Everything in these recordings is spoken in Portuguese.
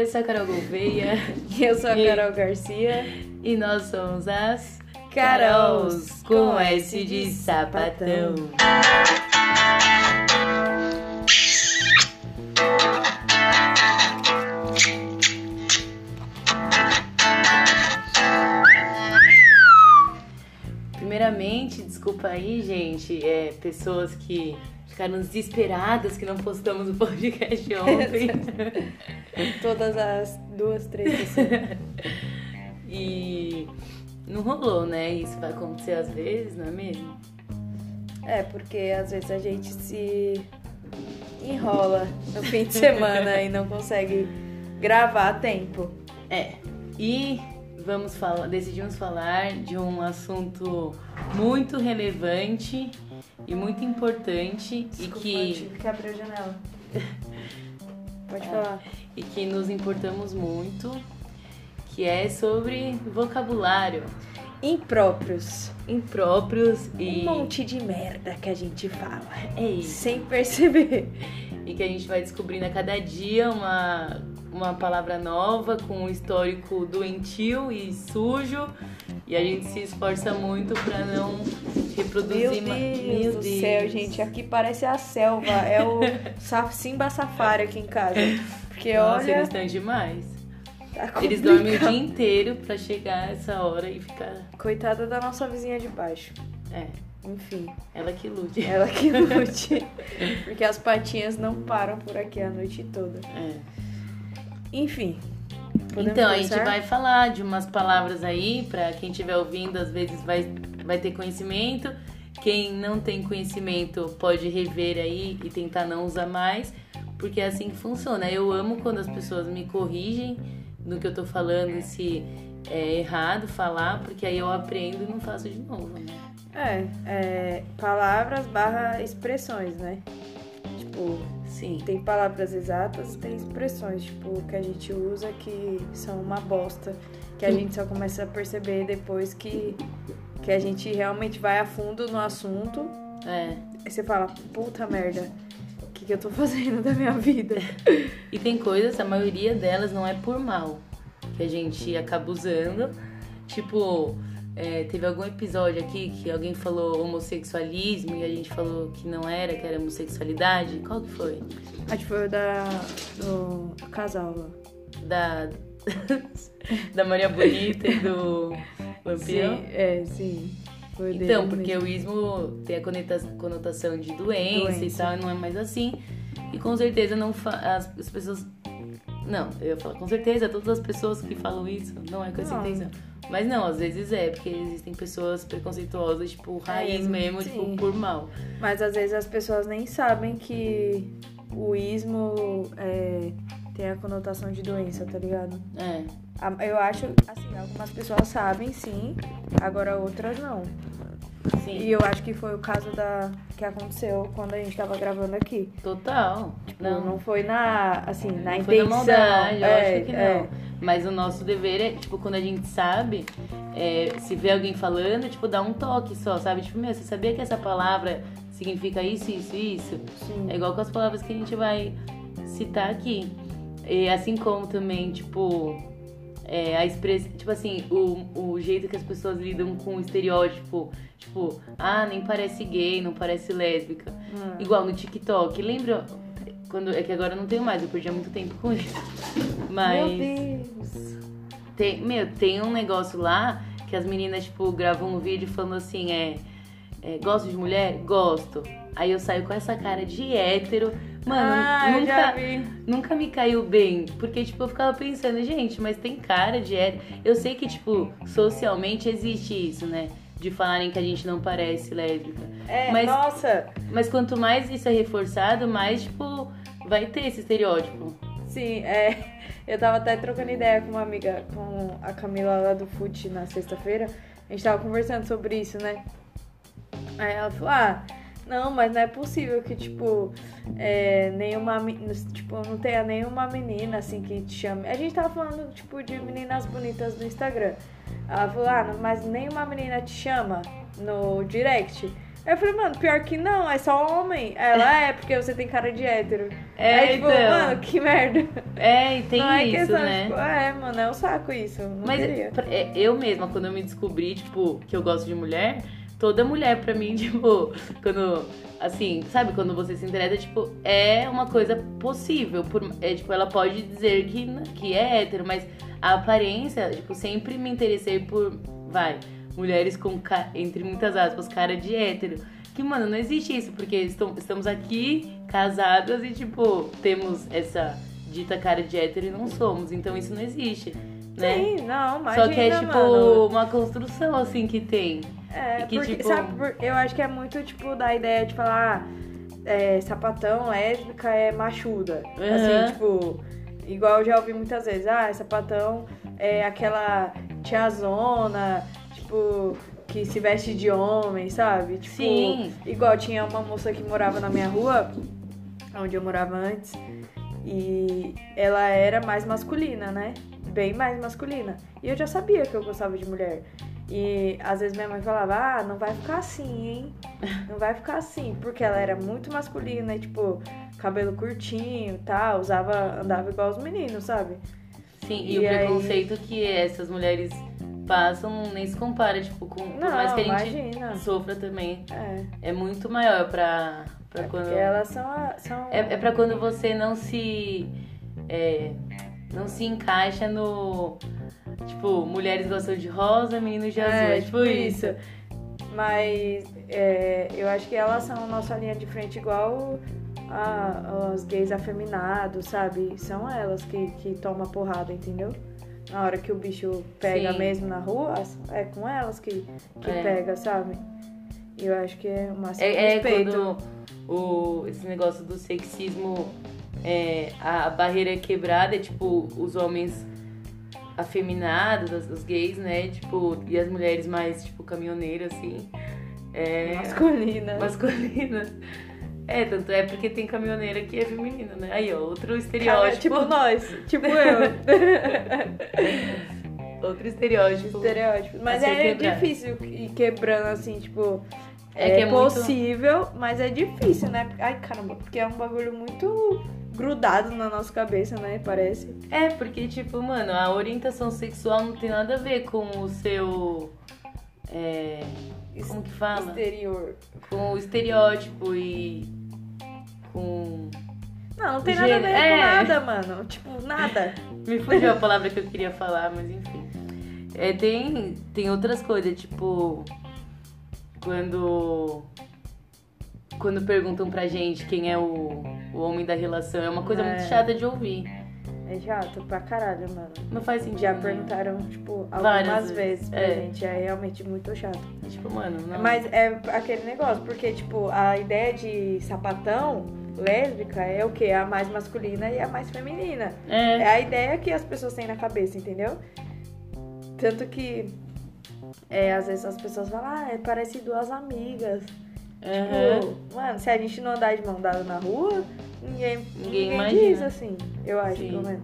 Eu sou a Carol Gouveia. E eu sou a Carol Garcia. E nós somos as Carols, com S de sapatão. Primeiramente, desculpa aí, gente, é, pessoas que ficaram desesperadas que não postamos o podcast ontem. Todas as duas, três pessoas. e não rolou, né? Isso vai acontecer às vezes, não é mesmo? É, porque às vezes a gente se enrola no fim de semana e não consegue gravar a tempo. É. E vamos falar, decidimos falar de um assunto muito relevante e muito importante Desculpa, e eu que tive que abrir a janela. Pode falar. E que nos importamos muito, que é sobre vocabulário Impróprios. impróprios e Um monte de merda que a gente fala. é isso. Sem perceber. E que a gente vai descobrindo a cada dia uma uma palavra nova com um histórico doentio e sujo. E a gente se esforça muito pra não Meu reproduzir Deus ma- do céu, gente. Aqui parece a selva. É o Simba Safari aqui em casa. Porque Nossa, olha. eles estão demais. tá Eles dormem o dia inteiro pra chegar essa hora e ficar. Coitada da nossa vizinha de baixo. É, Enfim, ela que lute. ela que lute. Porque as patinhas não param por aqui a noite toda. É. Enfim. Então, a gente começar? vai falar de umas palavras aí, pra quem estiver ouvindo, às vezes vai, vai ter conhecimento. Quem não tem conhecimento pode rever aí e tentar não usar mais, porque é assim que funciona. Eu amo quando as pessoas me corrigem no que eu tô falando, e se é errado falar, porque aí eu aprendo e não faço de novo, né? É, é, palavras barra expressões, né? Tipo, Sim. tem palavras exatas, tem expressões, tipo, que a gente usa que são uma bosta. Que a gente só começa a perceber depois que, que a gente realmente vai a fundo no assunto. É. Aí você fala, puta merda, o que, que eu tô fazendo da minha vida? E tem coisas, a maioria delas não é por mal, que a gente acaba usando. Tipo, é, teve algum episódio aqui que alguém falou homossexualismo e a gente falou que não era, que era homossexualidade. Qual que foi? Acho que foi o da, do casal lá. Da, da Maria Bonita e do Lampião? Sim, é, sim. Foi Então, porque mesmo. o ismo tem a conota- conotação de doença, e Doença. tal, e não é mais assim. E com certeza não as, as pessoas. Não, eu falar, com certeza todas as pessoas que falam isso não é com essa Não. intenção. Mas não, às vezes é, porque existem pessoas preconceituosas, tipo, raiz É, mesmo, sim. tipo, por mal. Mas às vezes as pessoas nem sabem que o ismo é, tem a conotação de doença, tá ligado? É. Eu acho, assim, algumas pessoas sabem sim, agora outras não. Sim, E eu acho que foi o caso da que aconteceu quando a gente tava gravando aqui. total. Não, não foi na, assim, na não foi na intenção. maldade, é, lógico que é. não. Mas o nosso dever é, tipo, quando a gente sabe, é, se vê alguém falando, tipo, dar um toque só, sabe? Tipo, meu, você sabia que essa palavra significa isso, isso, isso? Sim. É igual com as palavras que a gente vai citar aqui. E assim como também, tipo, é, a expressão, tipo assim, o, o jeito que as pessoas lidam com o estereótipo, tipo, ah, nem parece gay, não parece lésbica. Hum. Igual no TikTok, lembra? Quando, é que agora eu não tenho mais, eu perdi muito tempo com isso. Mas. Meu Deus. Tem, meu, tem um negócio lá que as meninas, tipo, gravam um vídeo falando assim, é, é, Gosto de mulher? Gosto. Aí eu saio com essa cara de hétero. Mano, ah, nunca, nunca me caiu bem. Porque, tipo, eu ficava pensando, gente, mas tem cara de hétero. Eu sei que, tipo, socialmente existe isso, né? De falarem que a gente não parece lésbica. É, Mas- nossa, Mas quanto mais isso é reforçado, mais, tipo, vai ter esse estereótipo. Sim, é. Eu tava até trocando ideia com uma amiga, com a Camila lá do FUT na sexta-feira. A gente tava conversando sobre isso, né? Aí ela falou, ah, não, mas não é possível que, tipo, é, nenhuma. Tipo, não tenha nenhuma menina assim que te chame. A gente tava falando, tipo, de meninas bonitas no Instagram. Ela falou, ah, mas nenhuma menina te chama no direct. Eu falei, mano, pior que não, é só homem. Ela é, porque você tem cara de hétero. É, Aí, tipo, então. mano, que merda. É, e tem não é isso, questão, né? tipo, é, mano, é um saco isso. Mas queria. é, eu mesma, quando eu me descobri, tipo, que eu gosto de mulher, toda mulher pra mim, tipo, quando. Assim, sabe, quando você se interessa, tipo, é uma coisa possível. Por, é, tipo, ela pode dizer que, que é hétero, mas a aparência, tipo, sempre me interessei por. Vai, mulheres com, entre muitas aspas, cara de hétero. Que, mano, não existe isso, porque estam- estamos aqui casadas e, tipo, temos essa dita cara de hétero e não somos. Então isso não existe, né? Sim, não, imagina, Só que é tipo mano. uma construção assim que tem. É, que, porque, tipo- sabe, eu acho que é muito, tipo, da ideia de falar, ah, é, sapatão, lésbica é machuda. Aham. Assim, tipo, igual eu já ouvi muitas vezes, ah, sapatão é aquela tiazona, tipo, que se veste de homem, sabe? Tipo, Sim. igual tinha uma moça que morava na minha rua, onde eu morava antes, e ela era mais masculina, né? Bem mais masculina. E eu já sabia que eu gostava de mulher. E às vezes minha mãe falava, ah, não vai ficar assim, hein? Não vai ficar assim, porque ela era muito masculina, e, tipo, cabelo curtinho e tal, usava, andava igual os meninos, sabe? Sim, e, E o aí- preconceito que essas mulheres passam nem se compara, tipo, com. Por Não, mais que a gente imagina. sofra também. É, É muito maior pra, pra é quando. porque elas são... a- são... É, é pra quando você não se. é, não se encaixa no. Tipo, mulheres gostam de rosa, meninos de azul. É, tipo isso. Mas é, eu acho que elas são a nossa linha de frente igual a, os gays afeminados, sabe? São elas que, que tomam a porrada, entendeu? Na hora que o bicho pega Sim. mesmo na rua, é com elas que, que É. pega, sabe? Eu acho que é máximo É, é respeito. quando o, esse negócio do sexismo, é, a, a barreira é quebrada, é tipo, os homens afeminados, os, gays, né? Tipo, e as mulheres mais, tipo, caminhoneiras, assim. É, Masculina. masculinas. É, tanto é porque tem caminhoneira que é feminina, né? Aí, ó, outro Cara, estereótipo. tipo nós, tipo eu. outro estereótipo. Estereótipos. Mas é quebrado. difícil ir quebrando assim, tipo. É É, que é muito- possível, mas é difícil, né? Ai, caramba, porque é um bagulho muito grudado na nossa cabeça, né? Parece. É, porque, tipo, mano, a orientação sexual não tem nada a ver com o seu. É, como que fala? Exterior. Com o estereótipo e. Com. Não, não tem nada a ver Gênero- com é. nada, mano. Tipo, nada. Me fugiu a palavra que eu queria falar, mas enfim. É, tem, tem outras coisas, tipo. Quando. Quando perguntam pra gente quem é o, o homem da relação, é uma coisa É. muito chata de ouvir. É chato pra caralho, mano. Não faz sentido. Já perguntaram, tipo, algumas vezes, vezes pra é. gente. É realmente muito chato. Tipo, mano, não. Mas é aquele negócio, porque, tipo, a ideia de sapatão lésbica é o quê? A mais masculina e a mais feminina. É É. a ideia que as pessoas têm na cabeça, entendeu? Tanto que é, às vezes as pessoas falam, ah, é parece duas amigas. Aham. Tipo, mano, se a gente não andar de mão dada na rua, ninguém, ninguém, imagina. diz assim. Eu acho, Sim. pelo menos.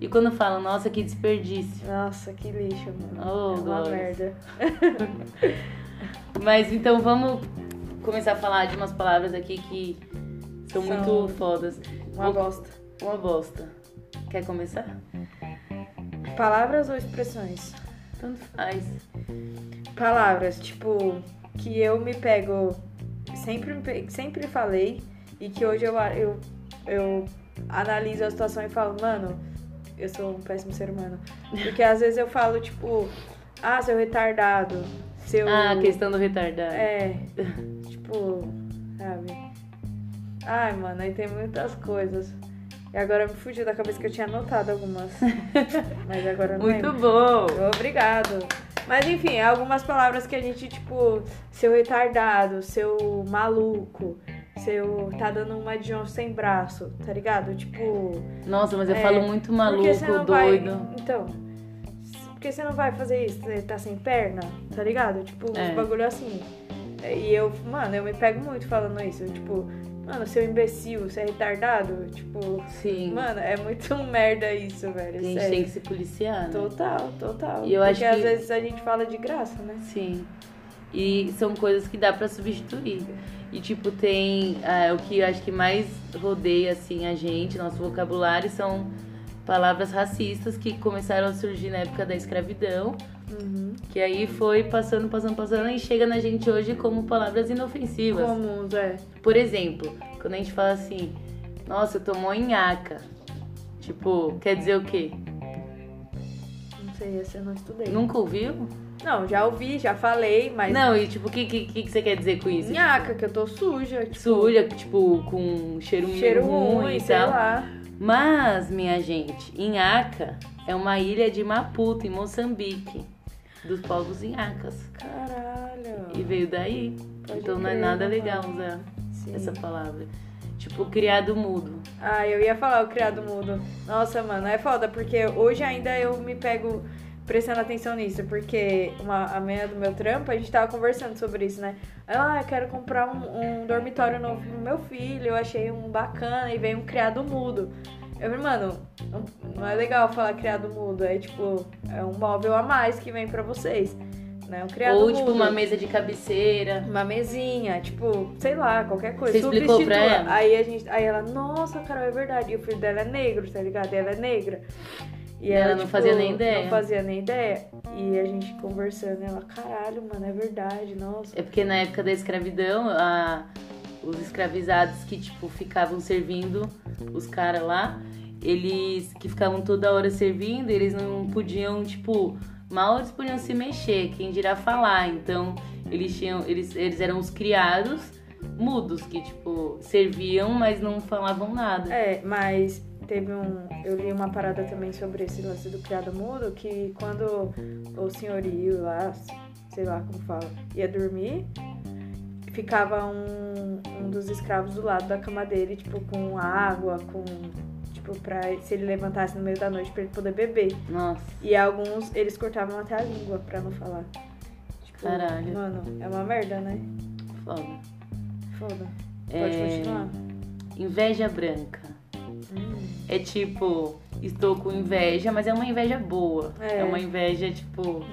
E quando falam, nossa, que desperdício. Nossa, que lixo, mano. Oh, é uma merda. Mas então vamos começar a falar de umas palavras aqui que são, São muito fodas. Uma Vou- bosta. Uma bosta. Quer começar? Palavras ou expressões? Tanto faz. Palavras, tipo, que eu me pego. Sempre, sempre falei e que hoje eu, eu, eu analiso a situação e falo, mano, eu sou um péssimo ser humano. Porque às vezes eu falo, tipo, ah, seu retardado, seu. Ah, a questão do retardado. É, tipo, sabe? Ai, mano, aí tem muitas coisas. E agora me fugiu da cabeça que eu tinha anotado algumas. Mas agora não Muito lembro. bom. Obrigado. Mas enfim, algumas palavras que a gente, tipo, seu retardado, seu maluco, seu tá dando uma de João sem braço, tá ligado? Tipo. Nossa, mas eu É, falo muito maluco, não vai- doido. Então. Porque você não vai fazer isso? Você tá sem perna, tá ligado? Tipo, É. bagulho assim. E eu, mano, eu me pego muito falando isso. Tipo, mano, seu imbecil, você é retardado. Tipo, Sim. mano, é muito merda isso, velho. a gente sério. tem que se policiar, né? Total, total. E eu Porque acho às que- vezes a gente fala de graça, né? Sim. E são coisas que dá pra substituir. E, tipo, tem. ah, o que eu acho que mais rodeia, assim, a gente, nosso vocabulário, são palavras racistas que começaram a surgir na época da escravidão. Que aí foi passando, passando, passando e chega na gente hoje como palavras inofensivas. Comuns, é. Por exemplo, quando a gente fala assim, nossa, eu mó nhaca. Tipo, quer dizer o quê? Não sei, esse eu não estudei. Nunca ouviu? Não, já ouvi, já falei, mas. Não, e tipo, o que, que, que você quer dizer com isso? Nhaca, que eu tô suja. Tipo, Suja, tipo, com cheiro, cheiro ruim, ruim, e sei tal. lá. Mas, minha gente, Inhaca é uma ilha de Maputo, em Moçambique, dos povos Inhacas. Caralho. E veio daí. Pode então não é nada legal usar Sim. essa palavra. Tipo, criado mudo. Ah, eu ia falar o criado mudo. Nossa, mano, é foda, porque hoje ainda eu me pego prestando atenção nisso, porque uma, a menina do meu trampo, a gente tava conversando sobre isso, né? Ela, ah, eu quero comprar um, um dormitório novo pro meu filho, eu achei um bacana e veio um criado mudo. Eu falei, mano, não, é legal falar criado mudo, é tipo, é um móvel a mais que vem pra vocês, né? Um criado Ou mudo. tipo uma mesa de cabeceira. Uma mesinha, tipo, sei lá, qualquer coisa. Você explicou pra ela? Aí a gente, aí ela, nossa, Carol, é verdade. E o filho dela é negro, tá ligado? E ela é negra. E Ela não fazia nem ideia. Não fazia nem ideia. E a gente conversando, ela, caralho, mano, é verdade, nossa. É porque na época da escravidão, a- os escravizados que, tipo, ficavam servindo os caras lá, eles que ficavam toda hora servindo, eles não podiam, tipo, mal eles podiam se mexer, quem dirá falar. Então, eles tinham, eles, eles eram os criados mudos, que, tipo, serviam, mas não falavam nada. É, mas teve um. Eu li uma parada também sobre esse lance do criado mudo, que quando o senhorio lá, sei lá como fala, ia dormir, ficava um, um dos escravos do lado da cama dele, tipo, com água, com. Tipo, pra se ele levantasse no meio da noite pra ele poder beber. Nossa, E alguns eles cortavam até a língua pra não falar. Tipo, Caralho. Mano, é uma merda, né? foda. Foda. É, Pode continuar. Inveja branca. Hum. É tipo, estou com inveja, mas é uma inveja boa. É. É, uma inveja, tipo,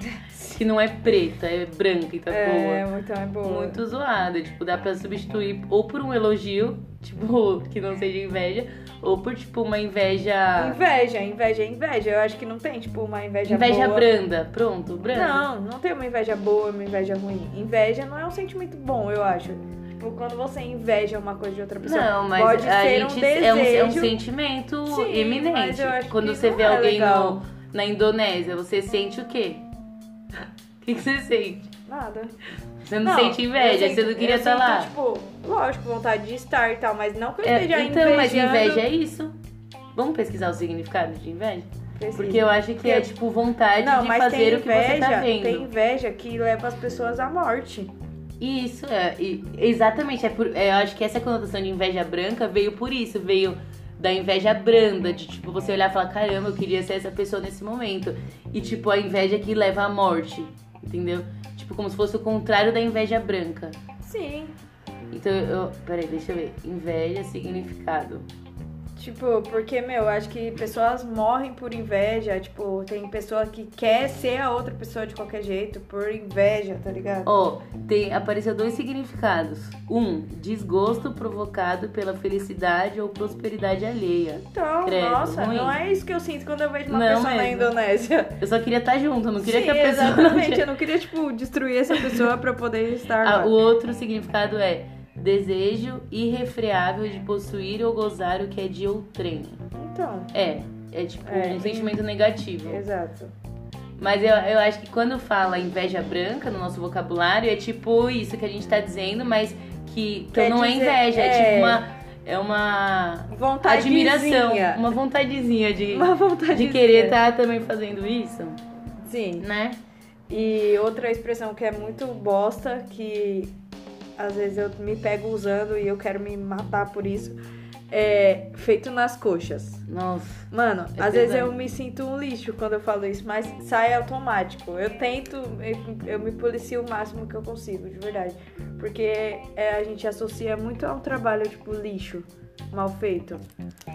que não é preta, é branca, então é É, boa. então é boa. Muito zoada. Tipo, dá pra substituir ou por um elogio, tipo, que não seja inveja, ou por, tipo, uma inveja. Inveja, inveja, inveja. Eu acho que não tem, tipo, uma inveja, Inveja boa. branda. Pronto, branda. Não, não tem uma inveja boa e uma inveja ruim. Inveja não é um sentimento bom, eu acho. Tipo, quando você inveja uma coisa de outra pessoa, Não, mas pode a ser um gente desejo. é, um, é um sentimento Sim, mas acho Quando você não vê é alguém no, na Indonésia, você sente o quê? O que, que você sente? Nada. Você não, sente eu inveja, sinto- você não queria estar sinto, lá. Tipo, lógico, vontade de estar e tal, mas não que eu É, esteja então, mas invejando- inveja é isso. Vamos pesquisar o significado de inveja? Preciso. Porque eu acho que é tipo vontade Não, de mas fazer tem o que você tá inveja, vendo. tem inveja que leva as pessoas à morte. Isso, é, exatamente. É por, é, eu acho que essa conotação de inveja branca veio por isso, veio da inveja branda, de tipo, você olhar e falar, caramba, eu queria ser essa pessoa nesse momento. E tipo, a inveja que leva à morte, entendeu? Tipo, como se fosse o contrário da inveja branca. Sim. Então, eu. Peraí, deixa eu ver. Inveja, significado. Tipo, porque, meu, eu acho que pessoas morrem por inveja. Tipo, tem pessoa que quer ser a outra pessoa de qualquer jeito por inveja, tá ligado? Ó, tem, apareceu dois significados. Um, desgosto provocado pela felicidade ou prosperidade alheia. Então, Credo, nossa, ruim. não é isso que eu sinto quando eu vejo uma Não pessoa na mesmo. Indonésia. Eu só queria estar junto, eu não queria Sim, que a pessoa não exatamente. Eu não queria, tipo, destruir essa pessoa pra poder estar Ah, o outro significado é desejo irrefreável de possuir ou gozar o que é de outrem. Então, É, é tipo É, um sentimento negativo. exato. Mas eu, eu acho que quando fala inveja branca no nosso vocabulário, é tipo isso que a gente tá dizendo, mas que então não é dizer- inveja, é, é. tipo uma. É uma Vontadezinha. admiração, uma vontadezinha de, Uma vontade de querer estar também fazendo isso, Sim. né? E outra expressão que é muito bosta, que às vezes eu me pego usando e eu quero me matar por isso, é feito nas coxas. Nossa. Mano, É às vezes pesado. eu me sinto um lixo quando eu falo isso, mas sai automático. Eu tento, eu, eu me policio o máximo que eu consigo, de verdade. Porque é, a gente associa muito ao trabalho, tipo, lixo. Mal feito.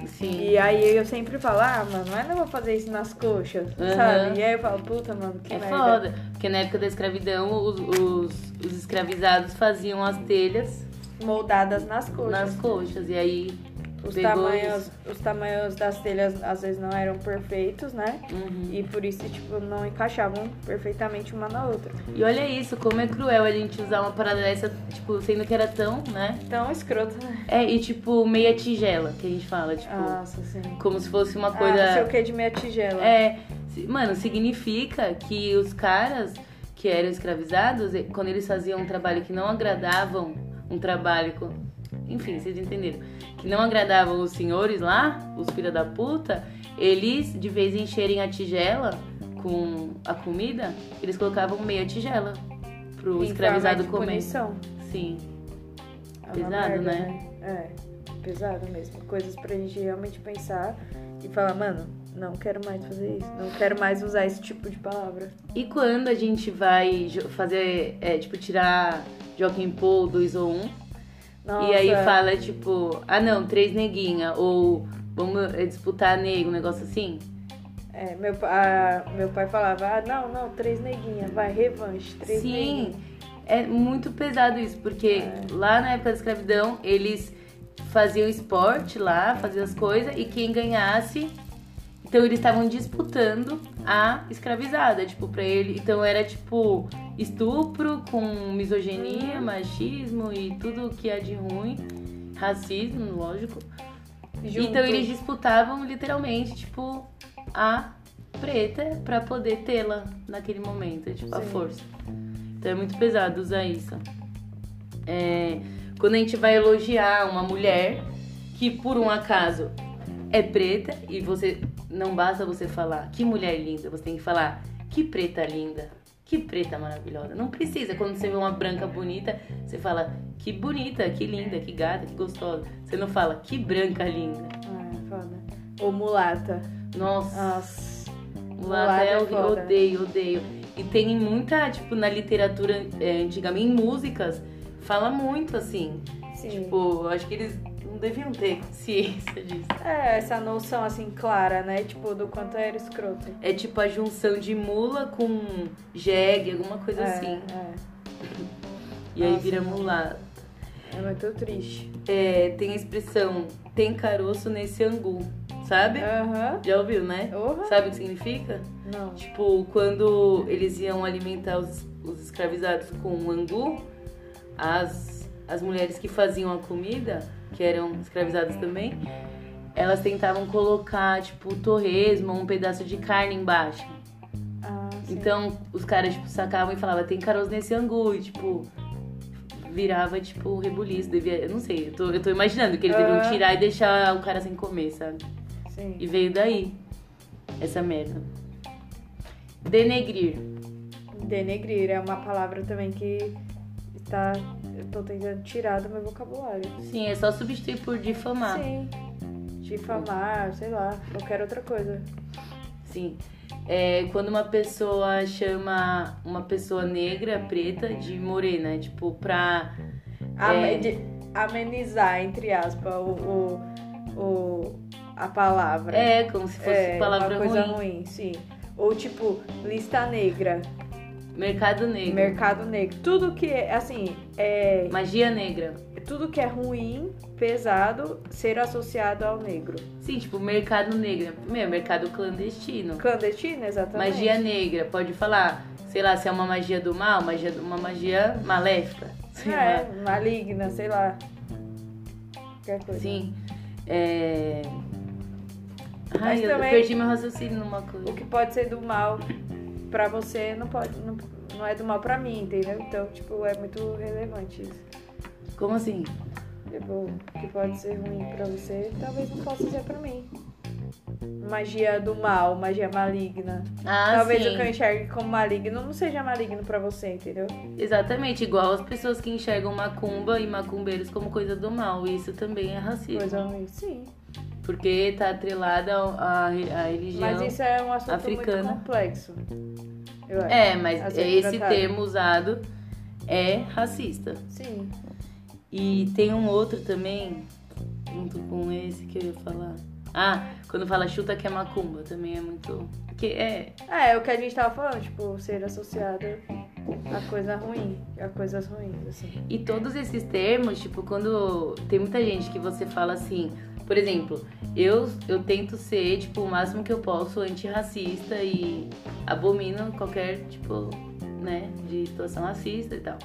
Sim. E aí eu sempre falo, ah, mano, mas não vou fazer isso nas coxas, Aham. sabe? E aí eu falo, puta, mano, que É merda. foda. Porque na época da escravidão, os, os, os escravizados faziam as telhas Moldadas nas coxas. nas coxas. E aí. Os tamanhos, os tamanhos das telhas às vezes não eram perfeitos, né? Uhum. E por isso, tipo, não encaixavam perfeitamente uma na outra. E olha isso, como é cruel a gente usar uma parada dessa, tipo, sendo que era tão, né? Então, escroto, né? É, e tipo, meia tigela, que a gente fala, tipo, Nossa, sim. como se fosse uma Ah, não sei coisa. o que de meia tigela. É, mano, significa que os caras que eram escravizados, quando eles faziam um trabalho que não agradavam, um trabalho com. Enfim, vocês entenderam. Que não agradavam os senhores lá, os filha da puta, eles, de vez em encherem a tigela com a comida, eles colocavam meia tigela pro Em escravizado comer. punição. Sim. É Pesado, merda, né? É, pesado mesmo. Coisas pra gente realmente pensar e falar, mano, não quero mais fazer isso. Não quero mais usar esse tipo de palavra. E quando a gente vai fazer, é, tipo, tirar Joaquim Paul 2 ou 1, Nossa, E aí fala, tipo, ah não, três neguinha, ou vamos é, disputar nego, um negócio assim. É, meu, ah, meu pai falava, ah, não, não, três neguinhas, vai, revanche, três Sim, neguinhas. é muito pesado isso, porque É. lá na época da escravidão, eles faziam esporte lá, faziam as coisas, e quem ganhasse. Então eles estavam disputando a escravizada, tipo, pra ele. Então era tipo estupro com misoginia, machismo e tudo que é de ruim, racismo, lógico. Junto. Então eles disputavam literalmente, tipo, a preta pra poder tê-la naquele momento, tipo, a Sim. força. Então é muito pesado usar isso. É, quando a gente vai elogiar uma mulher que por um acaso é preta e você não basta você falar que mulher linda, você tem que falar que preta linda, que preta maravilhosa. Não precisa quando você vê uma branca bonita, você fala que bonita, que linda, que gata, que gostosa. Você não fala que branca linda. Ah, é foda. Ou mulata. Nossa, Nossa. mulata mulata é é foda. odeio, odeio. E tem muita, tipo, na literatura é, antigamente, em músicas, fala muito assim. Sim. Tipo, eu acho que eles não deviam ter ciência disso. É, essa noção assim clara, né? Tipo, do quanto era escroto. É tipo a junção de mula com jegue, alguma coisa é, assim. É, E aí Nossa, vira não. mulata. é muito triste. É, tem a expressão tem caroço nesse angu, sabe? Aham. Já ouviu, né? Uhum. Sabe o que significa? Não. Tipo, quando eles iam alimentar os, os escravizados com angu, as, as mulheres que faziam a comida, que eram escravizadas também, elas tentavam colocar, tipo, torresmo ou um pedaço de carne embaixo. Ah, sim. Então, os caras, tipo, sacavam e falavam, tem caroço nesse angu, e, tipo, virava, tipo, rebuliço, devia... Eu não sei, eu tô, eu tô imaginando que eles deviam Ah. tirar e deixar o cara sem comer, sabe? Sim. E veio daí, essa merda. Denegrir. Denegrir é uma palavra também que está. Eu tô tentando tirar do meu vocabulário. Sim, é só substituir por difamar. Sim. Difamar, sei lá, qualquer outra coisa. Sim. É quando uma pessoa chama uma pessoa negra, preta, de morena, tipo, pra. É. de- amenizar, entre aspas, o, o, o- a palavra. É, como se fosse É, palavra uma coisa ruim. ruim. sim. Ou tipo, lista negra, Mercado negro. mercado negro. Tudo que é, assim, é. Magia negra. Tudo que é ruim, pesado, ser associado ao negro. Sim, tipo, mercado negro. Meu, mercado clandestino. Clandestino, exatamente. Magia negra, pode falar, sei lá, se é uma magia do mal, magia, uma magia maléfica. Sei É, lá. maligna, sei lá. Qualquer coisa. Sim. É. Ai, Mas eu também- perdi meu raciocínio numa coisa. O que pode ser do mal pra você não pode. Não, não é do mal pra mim, entendeu? Então, tipo, é muito relevante isso. Como assim? Tipo, o que pode ser ruim pra você, talvez não possa ser pra mim. Magia do mal, magia maligna. Ah, talvez sim. o que eu enxergue como maligno não seja maligno pra você, entendeu? Exatamente, igual as pessoas que enxergam macumba e macumbeiros como coisa do mal. Isso também é racismo. Coisa ruim. Sim. Porque tá atrelada à, à religião. Mas isso é um assunto africana. muito complexo. Eu acho. É, mas a ser esse termo usado é racista. Sim. E tem um outro também junto com esse que eu ia falar. Ah, quando fala chuta que é macumba, também é muito. Que é. É, é o que a gente tava falando, tipo, ser associado a coisa ruim, a coisas ruins, assim. E todos esses termos, tipo, quando tem muita gente que você fala assim, por exemplo, eu, eu tento ser, tipo, o máximo que eu posso antirracista e abomino qualquer, tipo, né, de situação racista e tal.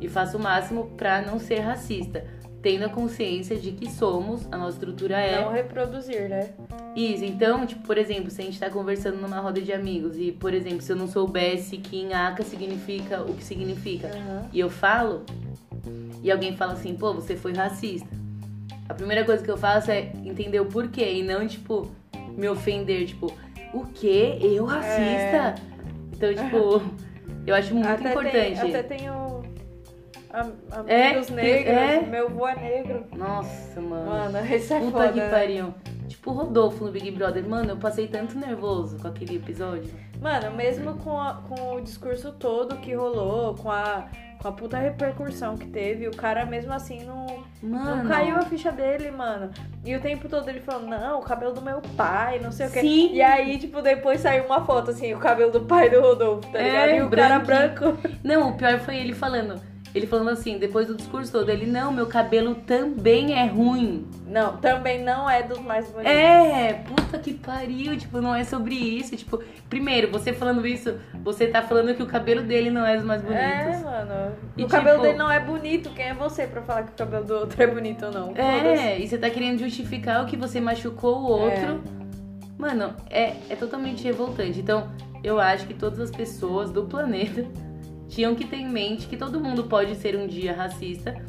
E faço o máximo pra não ser racista tendo a consciência de que somos, a nossa estrutura é. Não reproduzir, né? Isso, então, tipo, por exemplo, se a gente tá conversando numa roda de amigos e, por exemplo, se eu não soubesse que em ACA significa o que significa Uhum. e eu falo, e alguém fala assim, pô, você foi racista. A primeira coisa que eu faço é entender o porquê e não, tipo, me ofender, tipo, o quê? Eu racista? Então, tipo, eu acho muito até importante. Tem, até tenho É, amigos tem- negros, é. meu vô é negro. Nossa, mano. Mano, isso é Puta foda. que né? pariu. Tipo o Rodolfo no Big Brother. Mano, eu passei tanto nervoso com aquele episódio. Mano, mesmo com, a- com o discurso todo que rolou, com a, com a puta repercussão que teve, o cara mesmo assim não, Mano. não caiu a ficha dele, mano. E o tempo todo ele falou, não, o cabelo do meu pai, não sei o quê. Sim. E aí, tipo, depois saiu uma foto, assim, o cabelo do pai do Rodolfo, tá É, ligado? E o cara branco. Não, o pior foi ele falando. Ele falando assim, depois do discurso todo, ele, não, meu cabelo também é ruim. Não, também não é dos mais bonitos. É, puta que pariu, tipo, não é sobre isso. Tipo, primeiro, você falando isso, você tá falando que o cabelo dele não é dos mais bonitos. É, mano. E o cabelo tipo- dele não é bonito. Quem é você pra falar que o cabelo do outro é bonito ou não? É, e você tá querendo justificar o que você machucou o outro. Mano, é, é totalmente revoltante. Então, eu acho que todas as pessoas do planeta tinham que ter em mente que todo mundo pode ser um dia racista.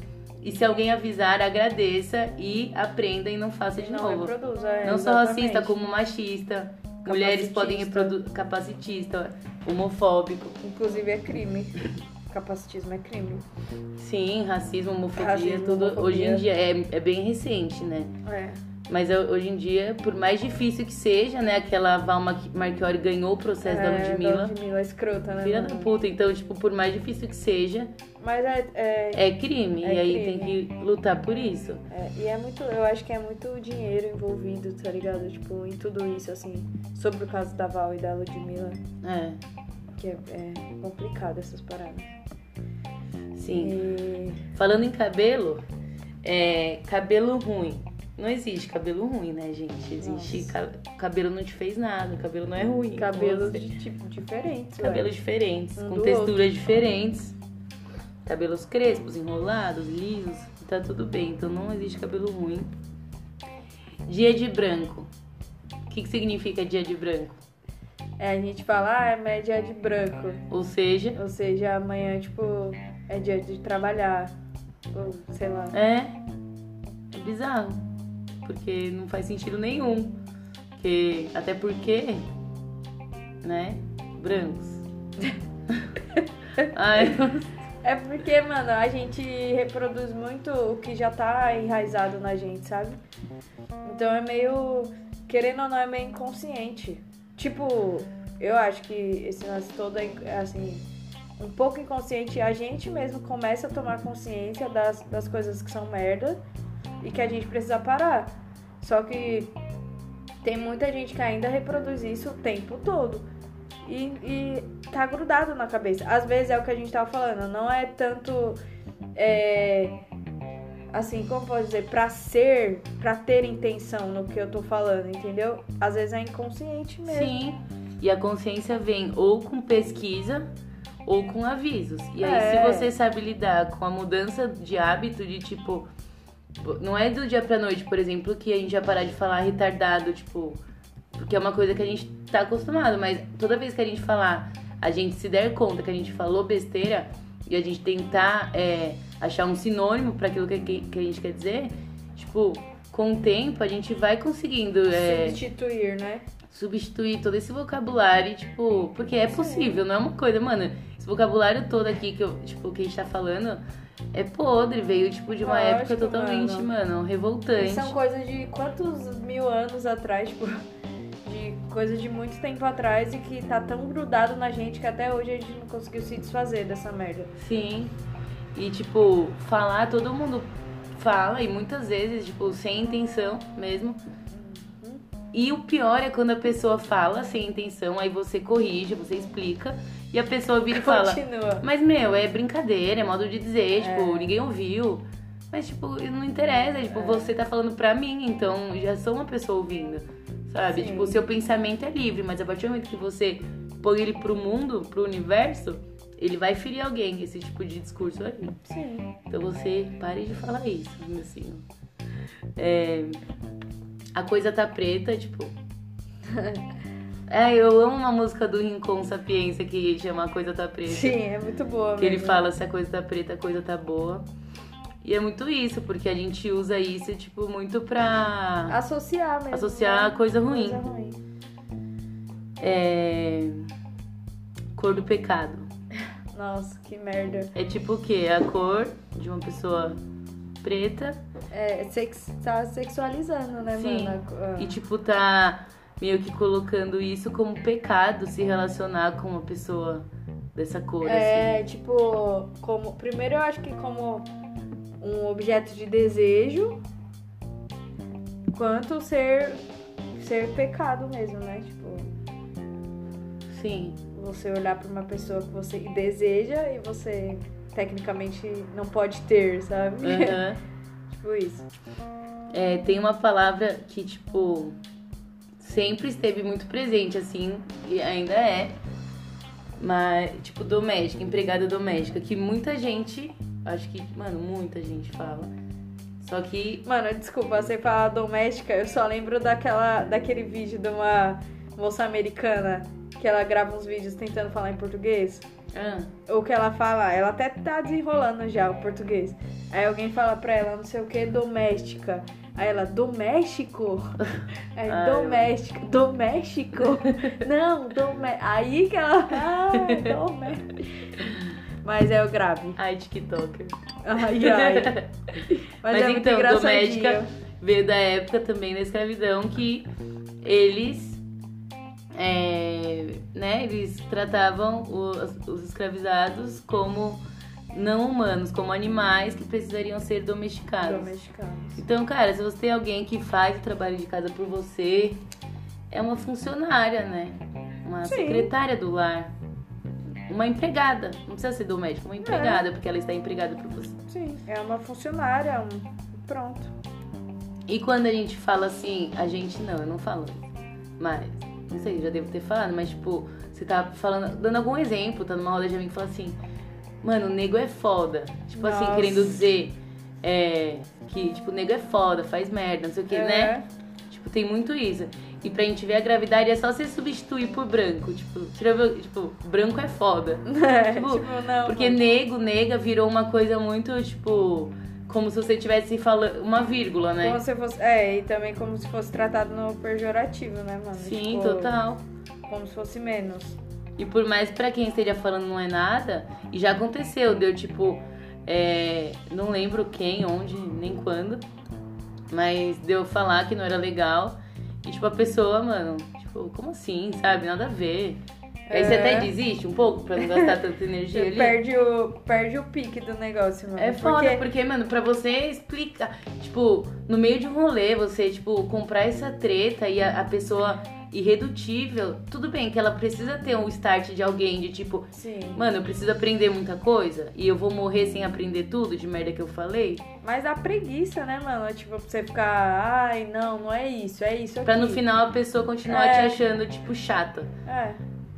E se alguém avisar, agradeça e aprenda e não faça de não novo. reproduza, é, não só racista, como machista. Mulheres podem reproduzir. Capacitista, homofóbico. Inclusive é crime. Capacitismo é crime. Sim, racismo, homofobia, Racismo, tudo. homofobia. Hoje em dia é, é bem recente, né? É. Mas eu- hoje em dia, por mais difícil que seja, né? Aquela Val Ma- Marchiori ganhou o processo da é, Ludmilla. Da Ludmilla escrota, né? Filha da puta. Então, tipo, por mais difícil que seja, Mas é, é, é crime. É e aí crime. tem que lutar por isso. é- E é muito. Eu acho que é muito dinheiro envolvido, tá ligado? Tipo, em tudo isso, assim. Sobre o caso da Val e da Ludmilla. É, Que é, é complicado essas paradas. sim. E. Falando em cabelo, é, cabelo ruim. Não existe cabelo ruim, né, gente? Existe ca- cabelo não te fez nada, cabelo não é ruim. Cabelos você. de tipo diferentes. Cabelos ué. diferentes, Um com texturas diferentes. Cabelos crespos, enrolados, lisos, tá tudo bem. Então não existe cabelo ruim. Dia de branco. O que, que significa dia de branco? É, a gente fala, ah, é dia de branco. Ou seja, Ou seja, amanhã, tipo, é dia de trabalhar. Ou sei lá. é, é bizarro. Porque não faz sentido nenhum. Porque, até porque, né? Brancos. Ai, É porque, mano, a gente reproduz muito o que já tá enraizado na gente, sabe? Então é meio. Querendo ou não, é meio inconsciente. Tipo, eu acho que esse lance todo é, assim. Um pouco inconsciente. A gente mesmo começa a tomar consciência das, das coisas que são merda e que a gente precisa parar. Só que tem muita gente que ainda reproduz isso o tempo todo. E, e tá grudado na cabeça. Às vezes é o que a gente tava falando, não é tanto. é, assim, como pode dizer? Pra ser, pra ter intenção no que eu tô falando, entendeu? Às vezes é inconsciente mesmo. Sim. E a consciência vem ou com pesquisa ou com avisos. E aí, É. se você sabe lidar com a mudança de hábito, de tipo. Não é do dia pra noite, por exemplo, que a gente vai parar de falar retardado, tipo. Porque é uma coisa que a gente tá acostumado, mas toda vez que a gente falar, a gente se der conta que a gente falou besteira e a gente tentar é, achar um sinônimo pra aquilo que, que, que a gente quer dizer, tipo, com o tempo a gente vai conseguindo. É, Substituir, né? substituir todo esse vocabulário, tipo, porque é possível, não é uma coisa, mano. Esse vocabulário todo aqui que eu, tipo, que a gente tá falando é podre, veio tipo de uma Lógico, época totalmente, mano. mano, E revoltante. são coisas de quantos mil anos atrás, tipo, de coisa de muito tempo atrás e que tá tão grudado na gente que até hoje a gente não conseguiu se desfazer dessa merda. Sim. E tipo, falar, todo mundo fala, e muitas vezes, tipo, sem intenção mesmo. E o pior é quando a pessoa fala sem intenção, aí você corrige, você explica, e a pessoa vira e fala. Continua. Mas, meu, é brincadeira, é modo de dizer, tipo, É. ninguém ouviu. Mas, tipo, não interessa, tipo, você tá falando pra mim, então já sou uma pessoa ouvindo, sabe? Sim. Tipo, o seu pensamento é livre, mas a partir do momento que você põe ele pro mundo, pro universo, ele vai ferir alguém, esse tipo de discurso aí. Sim. Então você pare de falar isso, assim. É, a coisa tá preta, tipo. É, eu amo uma música do Rincon Sapiência que chama A Coisa Tá Preta. Sim, é muito boa. Que ele mesmo. fala se a coisa tá preta, a coisa tá boa. E é muito isso, porque a gente usa isso, tipo, muito pra Associar mesmo. associar né? a coisa ruim. Coisa ruim. É... Cor do pecado. Nossa, que merda. É tipo o quê? A cor de uma pessoa preta É, sex, tá sexualizando, né, Sim. mano? A- e, tipo, tá meio que colocando isso como pecado se relacionar com uma pessoa dessa cor, assim. É, tipo, como. Primeiro eu acho que como um objeto de desejo, quanto ser, ser pecado mesmo, né? Tipo, Sim. você olhar pra uma pessoa que você deseja e você tecnicamente não pode ter, sabe? Aham. tipo isso. É, tem uma palavra que, tipo, sempre esteve muito presente, assim, e ainda é. Mas, tipo, doméstica, empregada doméstica, que muita gente, acho que, mano, muita gente fala. Só que, Mano, desculpa, você fala doméstica, eu só lembro daquela, daquele vídeo de uma moça americana que ela grava uns vídeos tentando falar em português. ah, O que ela fala, ela até tá desenrolando já o português. Aí alguém fala pra ela, não sei o que, doméstica. Aí ela, doméstico? Aí, Ai, doméstico, doméstico? Não, domé... Aí que ela, ah, doméstico. Mas é o grave. ai, TikToker. Ai, ai. Mas, Mas, é muito então, engraçadinho. doméstica veio da época também da escravidão que eles, é, né, eles tratavam os, os escravizados como não humanos, como animais que precisariam ser domesticados. Domesticados. Então, cara, se você tem alguém que faz o trabalho de casa por você, é uma funcionária, né? Uma Sim. secretária do lar. Uma empregada. Não precisa ser doméstica, É. uma empregada, porque ela está empregada por você. Sim, é uma funcionária, um... pronto. E quando a gente fala assim, a gente não, eu não falo. Mas, não sei, já devo ter falado, mas tipo, você tá falando, dando algum exemplo, tá numa roda de amigo e fala assim, mano, o nego é foda. Tipo assim, Nossa. querendo dizer é, que, tipo, o nego é foda, faz merda, não sei o que, É. né? Tipo, tem muito isso. E pra gente ver a gravidade é só você substituir por branco. Tipo, viu, tipo, branco é foda. É, Tipo, tipo, não. Porque mano. nego, nega virou uma coisa muito, tipo, como se você estivesse falando uma vírgula, né? Como se fosse. É, e também como se fosse tratado no pejorativo, né, mano? Sim, Tipo, total. Como se fosse menos. E por mais pra quem esteja falando não é nada, e já aconteceu, deu tipo, é, não lembro quem, onde, nem quando, mas deu falar que não era legal. E tipo, a pessoa, mano, tipo, como assim, sabe? Nada a ver. Aí você É. até desiste um pouco pra não gastar tanta energia ali. Perde o, perde o pique do negócio, mano. É foda, porque porque, mano, pra você explicar, tipo, no meio de um rolê, você, tipo, comprar essa treta e a, a pessoa irredutível, tudo bem que ela precisa ter um start de alguém, de tipo, Sim. mano, eu preciso aprender muita coisa e eu vou morrer sem aprender tudo de merda que eu falei, Mas a preguiça, né, mano? Tipo, pra você ficar. Ai, não, não é isso, é isso aqui. pra no final a pessoa continuar É. te achando, tipo, chata, É,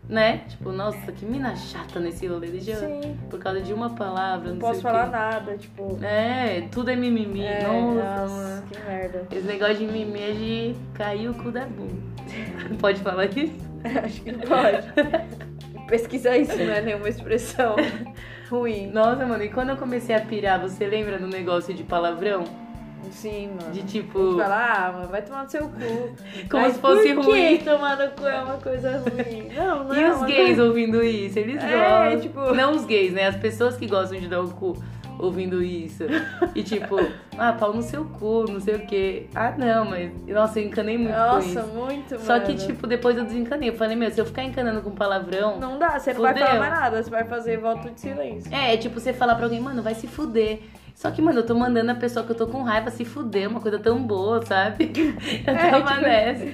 né? Tipo, nossa, que mina chata nesse rolê, eu... sim. Por causa de uma palavra, não, Não posso falar nada, tipo. É, tudo é mimimi, É, nossa. nossa, que merda. Esse negócio de mimimi é de cair o cu da bunda. Pode falar isso? Acho que pode. Pesquisa isso, não é nenhuma expressão ruim. Nossa, mano, e quando eu comecei a pirar, você lembra do negócio de palavrão? Sim, mano. De tipo. fala, ah, mano, vai tomar no seu cu. Como Mas se fosse por ruim. tomar no cu é uma coisa ruim? Não, não E é os uma gays coisa- ouvindo isso? Eles É, gostam. tipo- Não os gays, né? As pessoas que gostam de dar o cu ouvindo isso. E tipo, ah, pau no seu cu, não sei o quê. Ah, não, mas. Nossa, eu encanei muito Nossa, muito, Só que, mano. tipo, depois eu desencanei. Eu falei, meu, se eu ficar encanando com palavrão. Não dá, você não vai Fudeu. falar mais nada, você vai fazer voto de silêncio. É, tipo, você falar pra alguém, mano, vai se fuder. Só que, mano, eu tô mandando a pessoa que eu tô com raiva se fuder, uma coisa tão boa, sabe? Eu É, tava tipo, nessa.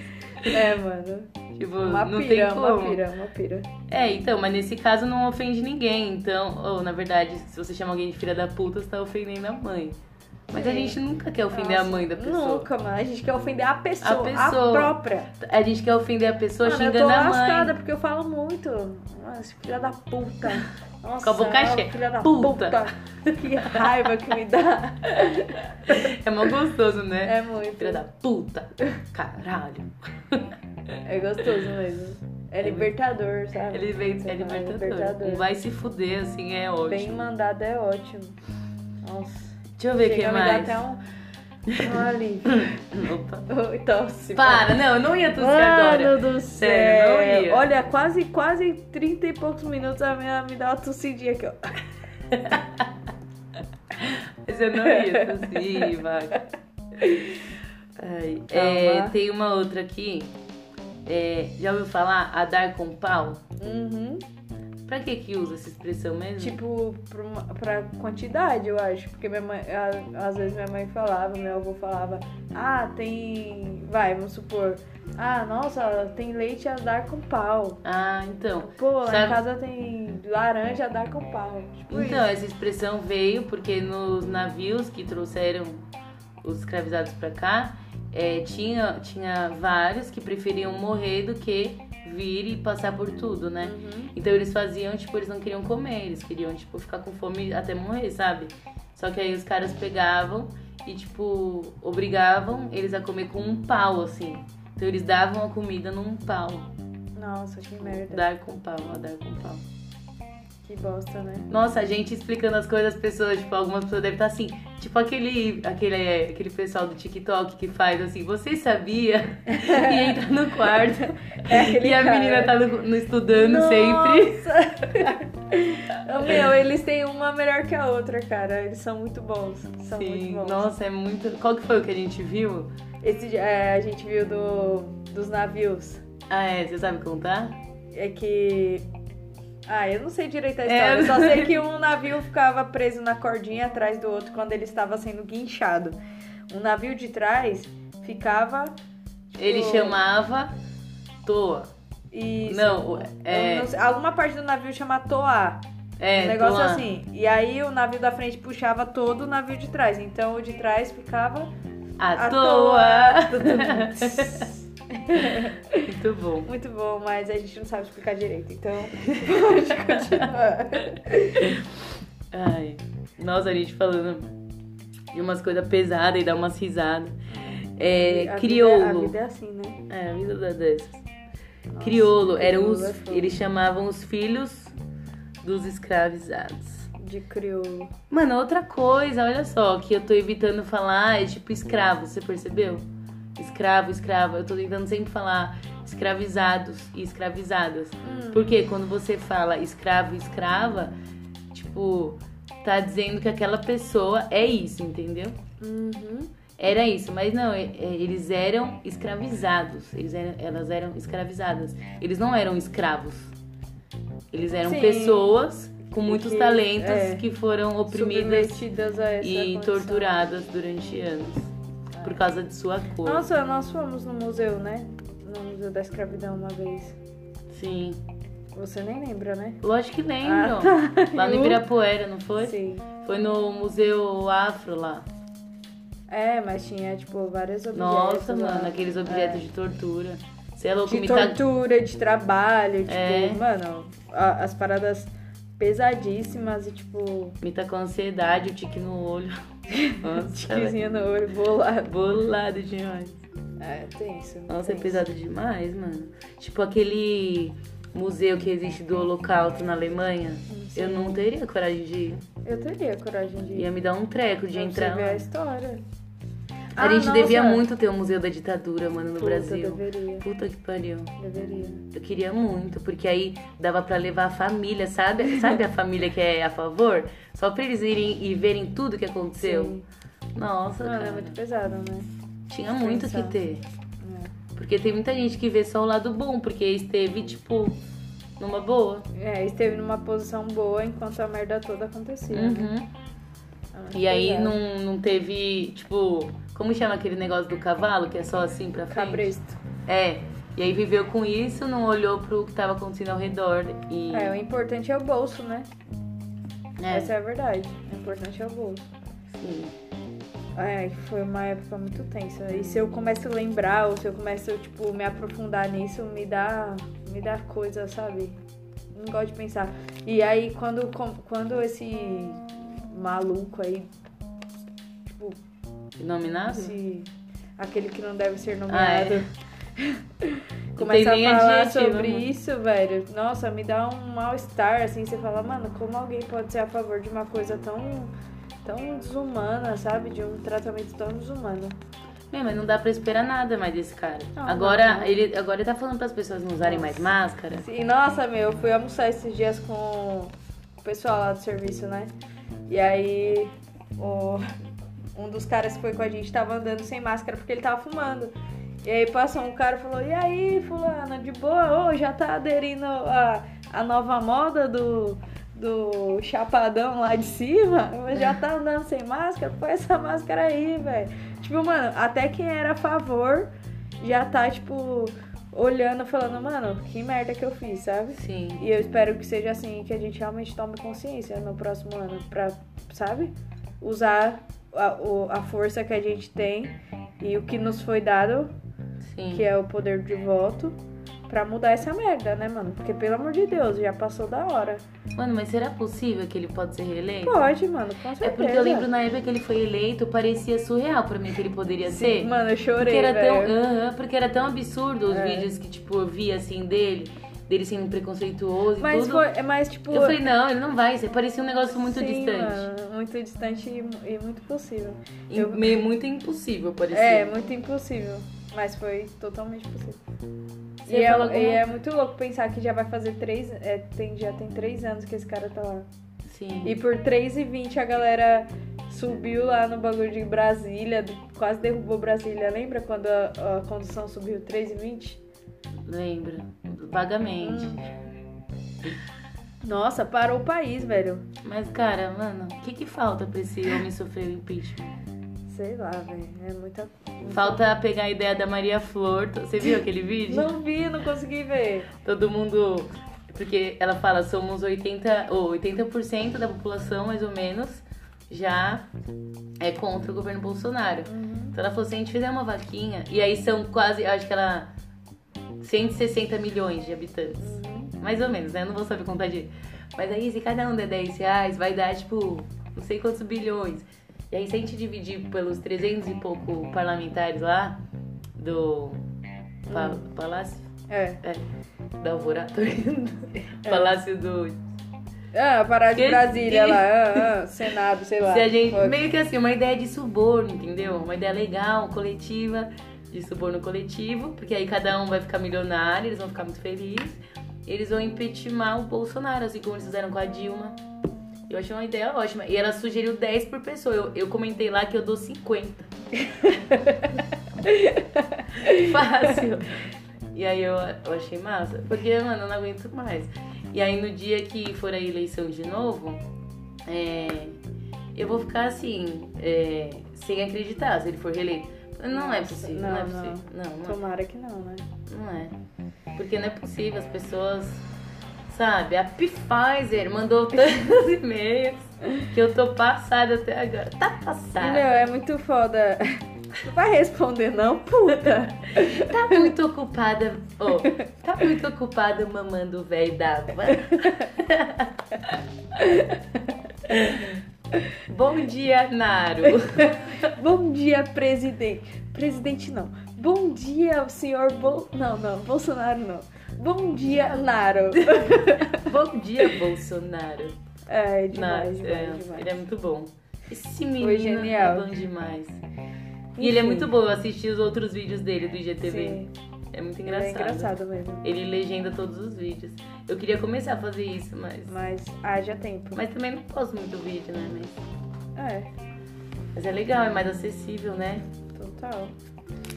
É, mano. Tipo, Uma não pira, tem uma como. pira, uma pira. É, então, mas nesse caso não ofende ninguém. Então, ou na verdade, se você chama alguém de filha da puta, você tá ofendendo a mãe. Mas a Sim. gente nunca quer ofender a Nossa, mãe da pessoa. Nunca, mano. A gente quer ofender a pessoa, a, pessoa. própria. A gente quer ofender a pessoa Mano, eu tô xingando a mãe. lascada porque eu falo muito. Nossa, filha da puta. Nossa, Com a boca cheia. filha da Puta. puta. Que raiva que me dá. É mó gostoso, né? É muito. Filha da puta. Caralho. É gostoso mesmo. É libertador, sabe? Ele veio, Você é fala, libertador. Um vai se fuder, assim, é ótimo. Bem mandado é ótimo. Nossa. Deixa eu ver o que mais. até um, alívio. Opa. Tosse. Para, não, eu não ia tossir agora. Mano do céu. Sério, não ia. Olha, quase, quase 30 e poucos minutos a minha me dá uma tossidinha aqui, ó. Mas eu não ia tossir, vaca. Ai, é, tem uma outra aqui. É, já ouviu falar? A dar com pau? Uhum. Pra que que usa essa expressão mesmo? Tipo, pra, uma- pra quantidade, eu acho. Porque minha mãe, a- às vezes minha mãe falava, meu avô falava, ah, tem. Vai, vamos supor. Ah, nossa, tem leite a dar com pau. Ah, então. Pô, lá Sabe- em casa tem laranja a dar com pau. Tipo Então, isso. essa expressão veio porque nos navios que trouxeram os escravizados pra cá, é, tinha, tinha vários que preferiam morrer do que vir e passar por tudo, né? Uhum. Então eles faziam, tipo, eles não queriam comer, eles queriam, tipo, ficar com fome até morrer, sabe? Só que aí os caras pegavam e, tipo, obrigavam eles a comer com um pau, assim. Então eles davam a comida num pau. Nossa, que merda. Dar com pau, ó, dar com pau. Que bosta, né? Nossa, a gente explicando as coisas, as pessoas, tipo, algumas pessoas devem estar assim, tipo aquele, aquele, aquele pessoal do TikTok que faz assim, você sabia? e entra no quarto. É e a cara. menina tá no, no estudando sempre. Nossa! Ô, Meu, eles têm uma melhor que a outra, cara. Eles são muito bons. São muito Sim, bons. nossa, é muito. Qual que foi o que a gente viu? Esse dia- é, a gente viu do, dos navios. Ah, é, você sabe contar? É que. Ah, eu não sei direito a É, história. eu eu só sei que um navio ficava preso na cordinha atrás do outro quando ele estava sendo guinchado. Um navio de trás ficava. tipo, Ele chamava Toa. Isso. Não, é. não sei, alguma parte do navio chama toar. É, um negócio Toa. assim. E aí o navio da frente puxava todo o navio de trás. Então o de trás ficava À à toa. toa. Muito bom. Muito bom, mas a gente não sabe explicar direito. Então, pode continuar. Ai, nossa, a gente falando de umas coisas pesadas e dá umas risadas. É, A vida- crioulo. a vida é assim, né? É, a vida da dessas. Nossa, crioulo, eram os, é eles chamavam os filhos dos escravizados. De crioulo. Mano, outra coisa, olha só, que eu tô evitando falar é tipo escravo, você percebeu? Escravo, escrava. Eu tô tentando sempre falar escravizados e escravizadas. Hum. Porque quando você fala escravo e escrava, tipo, tá dizendo que aquela pessoa é isso, entendeu? Uhum. Era isso, mas não, eles eram escravizados. Eles eram, elas eram escravizadas. Eles não eram escravos. Eles eram Sim. pessoas com muitos que- talentos é, que foram oprimidas e condição. torturadas durante anos por causa de sua cor. Nossa, nós fomos no museu, né? No Museu da Escravidão uma vez. Sim. Você nem lembra, né? Lógico que lembro. Ah, tá. Lá no Ibirapuera, não foi? Sim. Foi no Museu Afro lá. É, mas tinha, tipo, vários objetos. Nossa, lá. mano, aqueles objetos É. de tortura. Você é louco, De tá... tortura, de trabalho, tipo, É. mano, as paradas pesadíssimas e, tipo, Me tá com ansiedade, o tique no olho. Nossa, tiquezinho no olho, bolado. bolado demais. É, tenso. Nossa, é tenso. pesado demais, mano. Tipo aquele museu que existe do Holocausto na Alemanha. Eu não teria coragem de ir. Eu teria coragem de ir. Ia me dar um treco de pra entrar. Você ver a lá. História. A Ah, gente nossa. devia muito ter o Museu da Ditadura, mano, no Puta, Brasil. deveria, Puta que pariu. deveria. Eu queria muito, porque aí dava pra levar a família, sabe? Sabe a família que é a favor? Só pra eles irem e verem tudo que aconteceu. Sim. Nossa, Mano, cara. é muito pesado, né? Tinha muito que pensar. ter. É. Porque tem muita gente que vê só o lado bom, porque esteve, tipo, numa boa. É, esteve numa posição boa enquanto a merda toda acontecia, né? Uhum. Ah, E aí verdade. não, não teve, tipo, como chama aquele negócio do cavalo, que é só assim pra frente? Cabresto. É. E aí viveu com isso, não olhou pro que tava acontecendo ao redor. E. É, o importante é o bolso, né? é, Essa é a verdade. O importante é o bolso. sim. Ai, foi uma época muito tensa. E se eu começo a lembrar, ou se eu começo, tipo, me aprofundar nisso, me dá. Me dá coisa, sabe? Não gosto de pensar. E aí, quando, quando esse maluco aí, Inominável? esse, aquele que não deve ser Ah, nomeado, é. começa a falar sobre isso, velho, nossa, me dá um mal-estar, assim, você fala, mano, como alguém pode ser a favor de uma coisa tão, tão desumana, sabe? De um tratamento tão desumano. Meu, mas não dá pra esperar nada mais desse cara. Não, agora, não. Ele, agora ele tá falando pras pessoas não usarem mais máscara. Sim, nossa, meu, eu fui almoçar esses dias com o pessoal lá do serviço, né? E aí, o, um dos caras que foi com a gente tava andando sem máscara porque ele tava fumando. E aí passou um cara e falou, e aí, fulano, de boa? Ô, já tá aderindo a, a nova moda do, do chapadão lá de cima? Já tá andando sem máscara? Põe essa máscara aí, velho. Tipo, mano, até quem era a favor já tá, tipo, olhando, falando, mano, que merda que eu fiz, sabe? Sim. E eu espero que seja assim, que a gente realmente tome consciência no próximo ano, pra, sabe? Usar a, a força que a gente tem e o que nos foi dado, Sim. que é o poder de voto, pra mudar essa merda, né, mano? Porque, pelo amor de Deus, já passou da hora. Mano, mas será possível que ele pode ser reeleito? Pode, mano, com certeza. É porque eu lembro na época que ele foi eleito, parecia surreal pra mim que ele poderia ser. Sim, mano, eu Porque chorei, era, tão, velho. Aham, porque era tão absurdo os É. vídeos que, tipo, eu via assim dele, dele sendo preconceituoso e Mas, tudo. foi, é mais, tipo... Eu falei, não, ele não vai ser. Parecia um negócio muito sim, distante. mano, muito distante e, e muito possível. E Eu- meio muito impossível, parecia. É, muito impossível. Mas foi totalmente possível. Você E é, alguma- e é muito louco pensar que já vai fazer três. É, tem, já tem três anos que esse cara tá lá. Sim. E por 3,20 a galera subiu lá no bagulho de Brasília, quase derrubou Brasília. Lembra quando a, a condução subiu 3,20? Lembra? Vagamente. Nossa, parou o país, velho. Mas, cara, mano, o que que falta pra esse homem sofrer o impeachment? Sei lá, velho. É muita. Falta pegar a ideia da Maria Flor. Você viu aquele vídeo? Não vi, não consegui ver. Todo mundo. Porque ela fala, somos 80, ou 80% da população, mais ou menos, já é contra o governo Bolsonaro. Então ela falou, se a gente fizer uma vaquinha, e aí são quase, acho que ela. 160 milhões de habitantes. Mais ou menos, né? Eu não vou saber contar direito. Mas aí, se cada um der 10 reais, vai dar, tipo, não sei quantos bilhões. E aí, se a gente dividir pelos 300 e pouco parlamentares lá, do pa- Palácio É. é, da Alvorada. Palácio do. Ah, parar de. Brasília lá. Ah, ah, Senado, sei lá. Se a gente. Meio que assim, uma ideia de suborno, entendeu? Uma ideia legal, coletiva, de suborno coletivo, porque aí cada um vai ficar milionário, eles vão ficar muito felizes. Eles vão impeachment o Bolsonaro, assim como eles fizeram com a Dilma. Eu achei uma ideia ótima. E ela sugeriu 10 por pessoa. Eu, eu comentei lá que eu dou 50. Fácil. E aí eu, eu achei massa. Porque, mano, eu não aguento mais. E aí no dia que for a eleição de novo, é, eu vou ficar assim, é, sem acreditar se ele for reeleito. Não é Nossa, possível, não, não, é possível. Não, não, é, Tomara que não, né? não é. Porque não é possível, as pessoas. Sabe, a Pfizer mandou tantos e-mails que eu tô passada até agora. Tá passada. meu, é muito foda. Não vai responder, não, puta. Tá muito ocupada. Ô, tá muito ocupada mamando o velho d'água. Bom dia, Naro. Bom dia, presidente. Presidente não. Bom dia, senhor Bol... Não, não, Bolsonaro não. Bom dia, Naro. Bom dia, Bolsonaro. É, demais, Nossa, demais, é, demais. Ele é muito bom. Esse menino Foi genial. é bom demais. E ele é muito bom. Eu assisti os outros vídeos dele do IGTV. Sim, É muito ele engraçado. é engraçado mesmo. Ele legenda todos os vídeos. Eu queria começar a fazer isso, mas. Mas haja tempo. Mas também não posto muito vídeo, né? Mas, É, mas é legal, é mais acessível, né? total.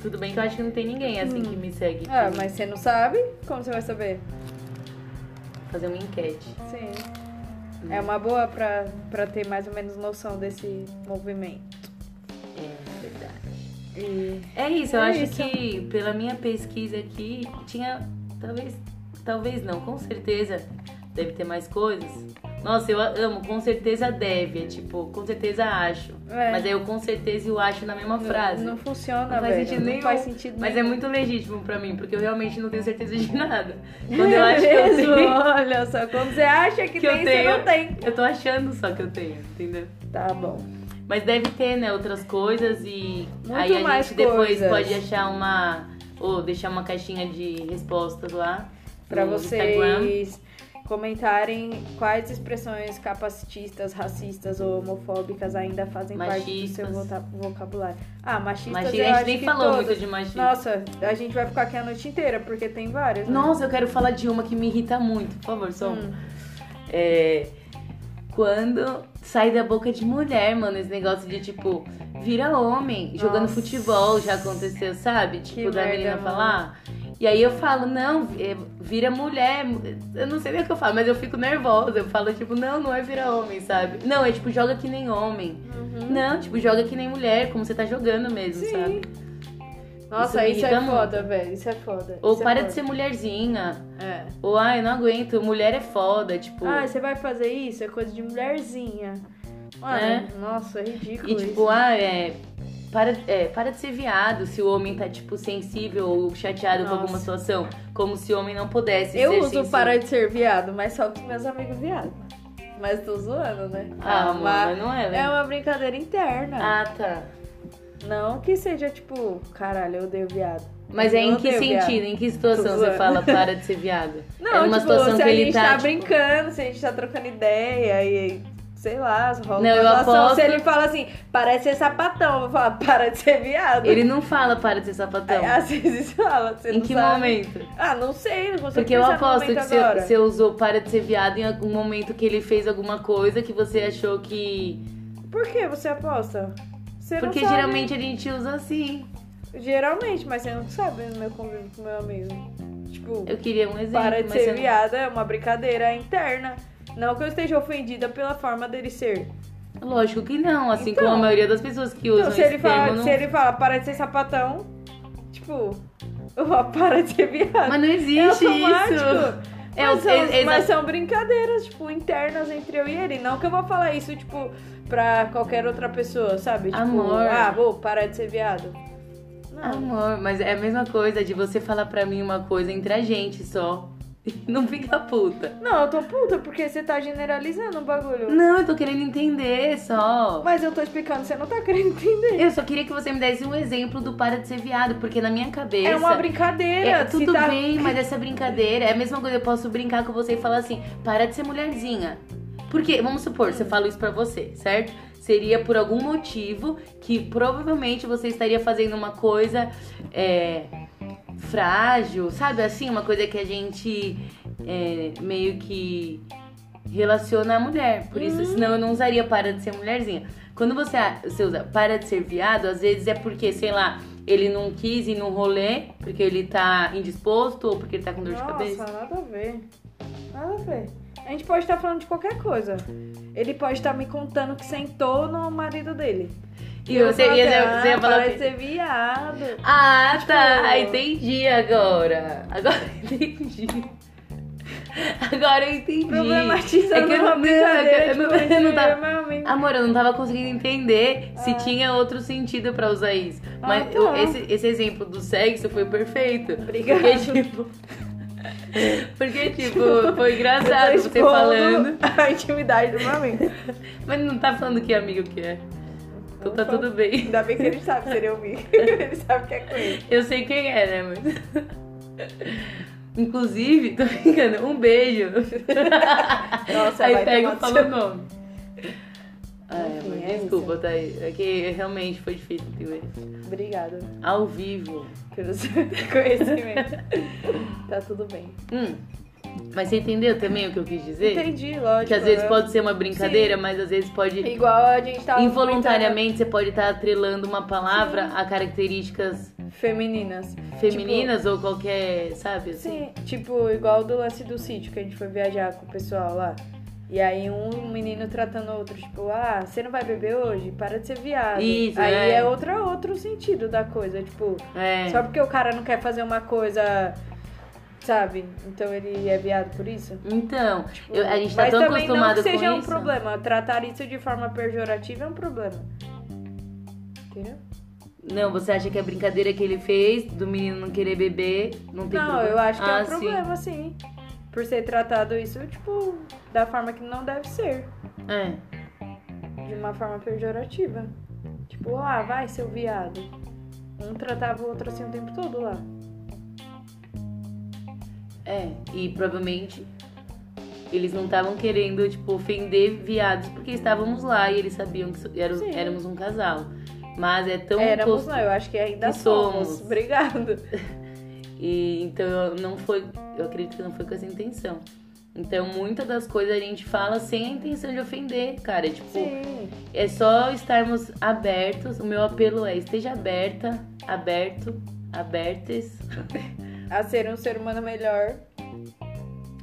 Tudo bem que eu acho que não tem ninguém assim que me segue. Ah, pra mas você não sabe? Como você vai saber? Fazer uma enquete. Sim. É uma boa pra, pra ter mais ou menos noção desse movimento. É. E É isso, eu É acho isso. que pela minha pesquisa aqui tinha talvez talvez não, com certeza deve ter mais coisas. Nossa, eu amo, com certeza deve, é tipo, com certeza acho. É. Mas aí eu com certeza e o acho na mesma frase. Não, não funciona, Não faz velho. sentido não nenhum. faz sentido Mas é nenhum. muito legítimo pra mim, porque eu realmente não tenho certeza de nada. Quando eu acho que eu tenho, Olha só, quando você acha que, que eu tem, tenho, você não tem. eu tô achando só que eu tenho, entendeu? Tá bom. Mas deve ter, né, outras coisas e Muito aí a mais gente depois coisas. pode achar uma ou deixar uma caixinha de respostas lá Pra no Instagram. vocês comentarem quais expressões capacitistas, racistas ou homofóbicas ainda fazem parte do seu Machistas. vocabulário. Ah, machistas Mas a eu gente acho nem que falou muito de machismo. Nossa, a gente vai ficar aqui a noite inteira, porque tem várias, né? Nossa, eu quero falar de uma que me irrita muito, por favor, só uma. Hum. É, quando sai da boca de mulher, mano, esse negócio de tipo, vira homem, jogando Nossa. futebol, já aconteceu, sabe? Tipo, da merda, menina falar. E aí eu falo, não, é, vira mulher. Eu não sei nem o que eu falo, mas eu fico nervosa. Eu falo, tipo, não, não é vira homem, sabe? Não, é tipo, joga que nem homem. Uhum. Não, tipo, joga que nem mulher, como você tá jogando mesmo, Sim. sabe? Nossa, Isso isso, me é irrita foda, velho. Isso é foda. Ou Isso é para foda. de ser mulherzinha. É. Ou, ai, não aguento, mulher é foda, tipo. Ah, você vai fazer isso? É coisa de mulherzinha. Mano, É. nossa, é ridículo E tipo, isso. ah, é. Para, é, para de ser viado se o homem tá, tipo, sensível ou chateado com Nossa. alguma situação. Como se o homem não pudesse Eu uso sensível. para de ser viado, mas só com meus amigos viados. Mas tô zoando, né? Ah, amor, mas não é, né? É uma brincadeira interna. Ah, tá. Não que seja tipo, caralho, eu odeio viado. Mas é Eu em que odeio viado. sentido? Em que situação você fala para de ser viado? Não, é numa tipo, situação se que a ele gente tá, tá tipo- brincando, se a gente tá trocando ideia e sei lá, rola Não, uma eu aposto- Se ele fala assim, parece ser sapatão, eu vou falar, para de ser viado. Ele não fala para de ser sapatão. Aí, às vezes fala, você em que sabe. momento? Ah, não sei, não consigo Porque eu aposto que você, você usou para de ser viado em algum momento que ele fez alguma coisa que você achou que. Por que você aposta? Você Porque não sabe. geralmente a gente usa assim. Geralmente, mas você não sabe no meu convívio com meu amigo. Tipo, Eu queria um exemplo. para de mas ser não- viada é uma brincadeira interna. Não que eu esteja ofendida pela forma dele ser. Lógico que não, assim Então- como a maioria das pessoas que usam Então, se ele, fala, termo não... se ele fala para de ser sapatão, tipo, eu vou para de ser viado. Mas não é existe automático. isso. É, mas, o- são, é- é mas são brincadeiras, tipo, internas entre eu e ele. Não que eu vou falar isso, tipo, pra qualquer outra pessoa, sabe? Tipo, Amor. ah, vou parar de ser viado. Não. Amor, mas é a mesma coisa de você falar pra mim uma coisa entre a gente só. Não fica puta. Não, eu tô puta porque você tá generalizando o bagulho. Não, eu tô querendo entender só. Mas eu tô explicando, você não tá querendo entender. Eu só queria que você me desse um exemplo do para de ser viado, porque na minha cabeça. É uma brincadeira. É, tudo tá- bem, mas essa brincadeira é a mesma coisa. Eu posso brincar com você e falar assim: para de ser mulherzinha. Porque, vamos supor, você fala isso pra você, certo? Seria por algum motivo que provavelmente você estaria fazendo uma coisa é, frágil, sabe? Assim, uma coisa que a gente é, meio que relaciona a mulher. Por isso, senão eu não usaria para de ser mulherzinha. Quando você, você usa para de ser viado, às vezes é porque, sei lá, ele não quis ir num rolê, porque ele tá indisposto ou porque ele tá com dor de Nossa, cabeça. nada a ver. Nada a ver. A gente pode estar falando de qualquer coisa. Ele pode estar me contando que sentou no marido dele. E você eu ia, falo, você ia ah, falar. ser viado. Ah, tá. Tipo- Entendi agora. Agora eu entendi. Agora eu entendi. Problematizando É que eu não- não, é brincadeira. eu não- tipo, eu não tava- eu e. Amor, eu não tava conseguindo entender se Ah. tinha outro sentido pra usar isso. Mas Ah, eu- tá. esse, esse exemplo do sexo foi perfeito. Obrigada. Porque, tipo. Porque, tipo, foi engraçado você falando. A intimidade do meu amigo. Mas não tá falando que amigo que é. Então tá tudo bem. Ainda bem que ele sabe se ele ouvir. ele sabe que é com ele. Eu sei quem é, né, mas. Inclusive, tô brincando, um beijo. Nossa, Aí pega e fala o nome. É, Enfim, é desculpa, tá aí. É que realmente foi difícil. Obrigada Ao vivo. Pelo seu conhecimento. tá tudo bem. Hum. Mas você entendeu também o que eu quis dizer? Entendi, lógico. Que às vezes né? pode ser uma brincadeira, mas às vezes pode. Igual a gente tava Involuntariamente você pode estar atrelando uma palavra a características femininas. femininas ou qualquer, sabe? Assim. Sim, tipo, igual do lance do sítio que a gente foi viajar com o pessoal lá. E aí um menino tratando o outro, tipo, ah, você não vai beber hoje? Para de ser viado. Isso, aí é. é, outra, outro sentido da coisa, tipo, É. só porque o cara não quer fazer uma coisa, sabe? Então ele é viado por isso? Então, eu- a gente tá Mas tão também não acostumado que seja com um isso. problema. Tratar isso de forma pejorativa é um problema. Entendeu? Não, você acha que a brincadeira que ele fez do menino não querer beber não tem Não, problema? eu acho que é Ah, um problema, sim. Por ser tratado isso, tipo, da forma que não deve ser. É. De uma forma pejorativa. Tipo, ah, vai, seu viado. Um tratava o outro assim o tempo todo lá. É, e provavelmente eles não estavam querendo, tipo, ofender viados porque estávamos lá e eles sabiam que éramos, éramos um casal. Mas é tão Éramos, cos- não, eu acho que ainda que somos. somos. Obrigado. E então eu não foi, eu acredito que não foi com essa intenção. Então muitas das coisas a gente fala sem a intenção de ofender, cara. Tipo, Sim. é só estarmos abertos. O meu apelo é esteja aberta, aberto, abertas. A ser um ser humano melhor.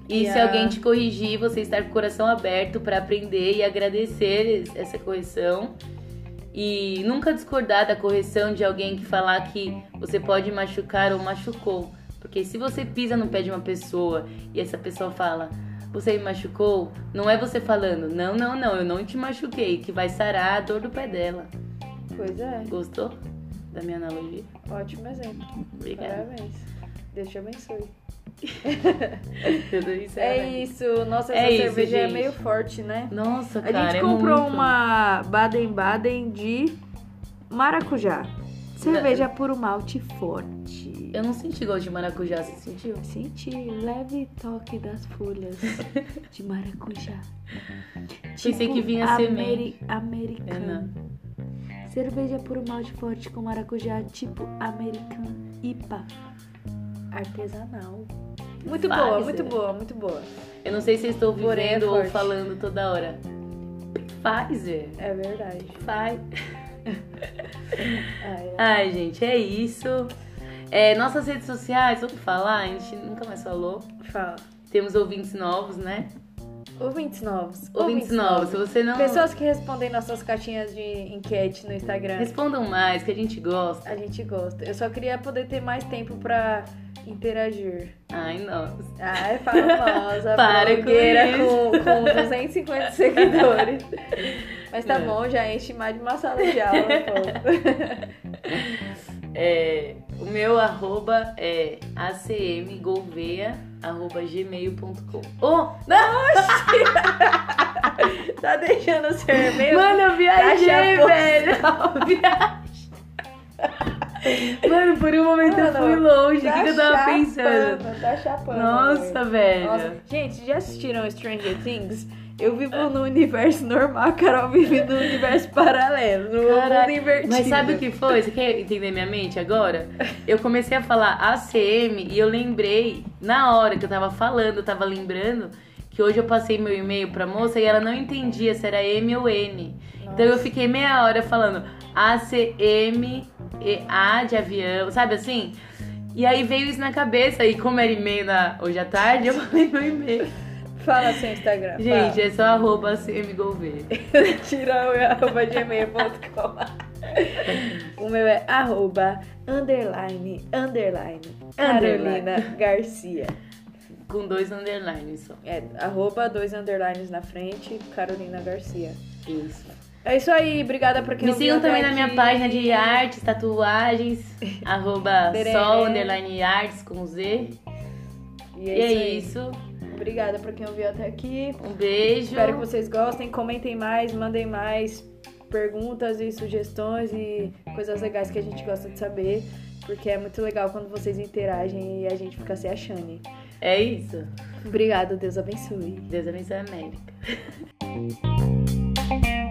E E se a- alguém te corrigir, você estar com o coração aberto pra aprender e agradecer essa correção. E nunca discordar da correção de alguém que falar que você pode machucar ou machucou. Porque se você pisa no pé de uma pessoa e essa pessoa fala, você me machucou, não é você falando, não, não, não, eu não te machuquei, que vai sarar a dor do pé dela. Pois é. Gostou da minha analogia? Ótimo exemplo. Obrigada. Parabéns. Deus te abençoe. Tudo isso É isso. Nossa, essa É isso, cerveja é meio forte, né? Nossa, A cara, gente é comprou muito. uma Baden-Baden de maracujá. Cerveja puro malte forte. Eu não senti gosto de maracujá, você sentiu? Senti leve toque das folhas de maracujá. Pensei que vinha semente. É, Americana. Cerveja puro malte forte com maracujá, tipo americano. IPA. Artesanal. Muito boa, Pfizer. muito boa, muito boa. Eu não sei se estou Porém, é vivendo ou falando toda hora. Pfizer. É verdade. Pfizer. Ai, Ai, gente, é isso. É, nossas redes sociais, vamos falar? A gente nunca mais falou. fala. Temos ouvintes novos, né? Ouvintes novos. Ouvintes novos. Se você não. Pessoas que respondem nossas caixinhas de enquete no Instagram. Respondam mais, que a gente gosta. A gente gosta. Eu só queria poder ter mais tempo pra interagir. Ai, nossa. Ai, famosa, Para com com, com 250 seguidores. Mas tá É. bom, já enche mais de uma sala de aula. É, o meu arroba é acmgouveia, arroba gmail.com. Oh, Tá deixando ser meio... Mano, eu viajei, velho. Eu. Mano, por um momento eu Mano, fui longe. O que, tá que eu tava chapando, pensando? Tá chapando. Nossa, velho. Nossa, gente, já assistiram Stranger Things? Eu vivo no universo normal, a Carol vive no universo paralelo, no Caraca, mundo invertido. Mas sabe o que foi? Você quer entender minha mente agora? Eu comecei a falar ACM e eu lembrei, na hora que eu tava falando, eu tava lembrando que hoje eu passei meu e-mail pra moça e ela não entendia se era M ou N. Então eu fiquei meia hora falando ACM, e A de avião, sabe assim? E aí veio isso na cabeça e como era e-mail na, hoje à tarde, eu falei meu e-mail. Fala seu Instagram. Gente, é só arroba fala. tira o arroba gmail.com. O meu é arroba underline underline Carolina Garcia. Com dois underlines só. É, arroba dois underlines na frente, Carolina Garcia. Isso. É isso aí, obrigada por quem Me sigam também na minha página de artes, tatuagens, arroba sol, underline artes com Z. E E é, é isso. aí. isso. Obrigada por quem ouviu até aqui. Um beijo. Espero que vocês gostem. Comentem mais, mandem mais perguntas e sugestões e coisas legais que a gente gosta de saber. Porque é muito legal quando vocês interagem e a gente fica se achando. É isso. Obrigada, Deus abençoe. Deus abençoe a América.